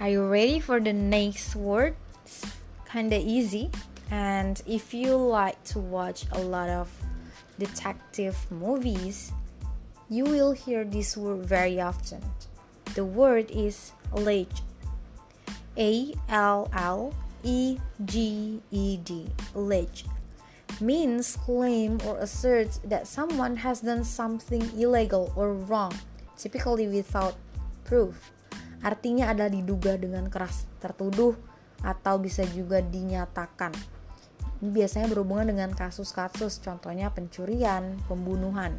Are you ready for the next word? Kinda easy. And if you like to watch a lot of detective movies, you will hear this word very often. The word is alleged. A L L E G E D. Alleged means claim or asserts that someone has done something illegal or wrong, typically without proof. Artinya adalah diduga dengan keras, tertuduh atau bisa juga dinyatakan. Ini biasanya berhubungan dengan kasus-kasus, contohnya pencurian, pembunuhan.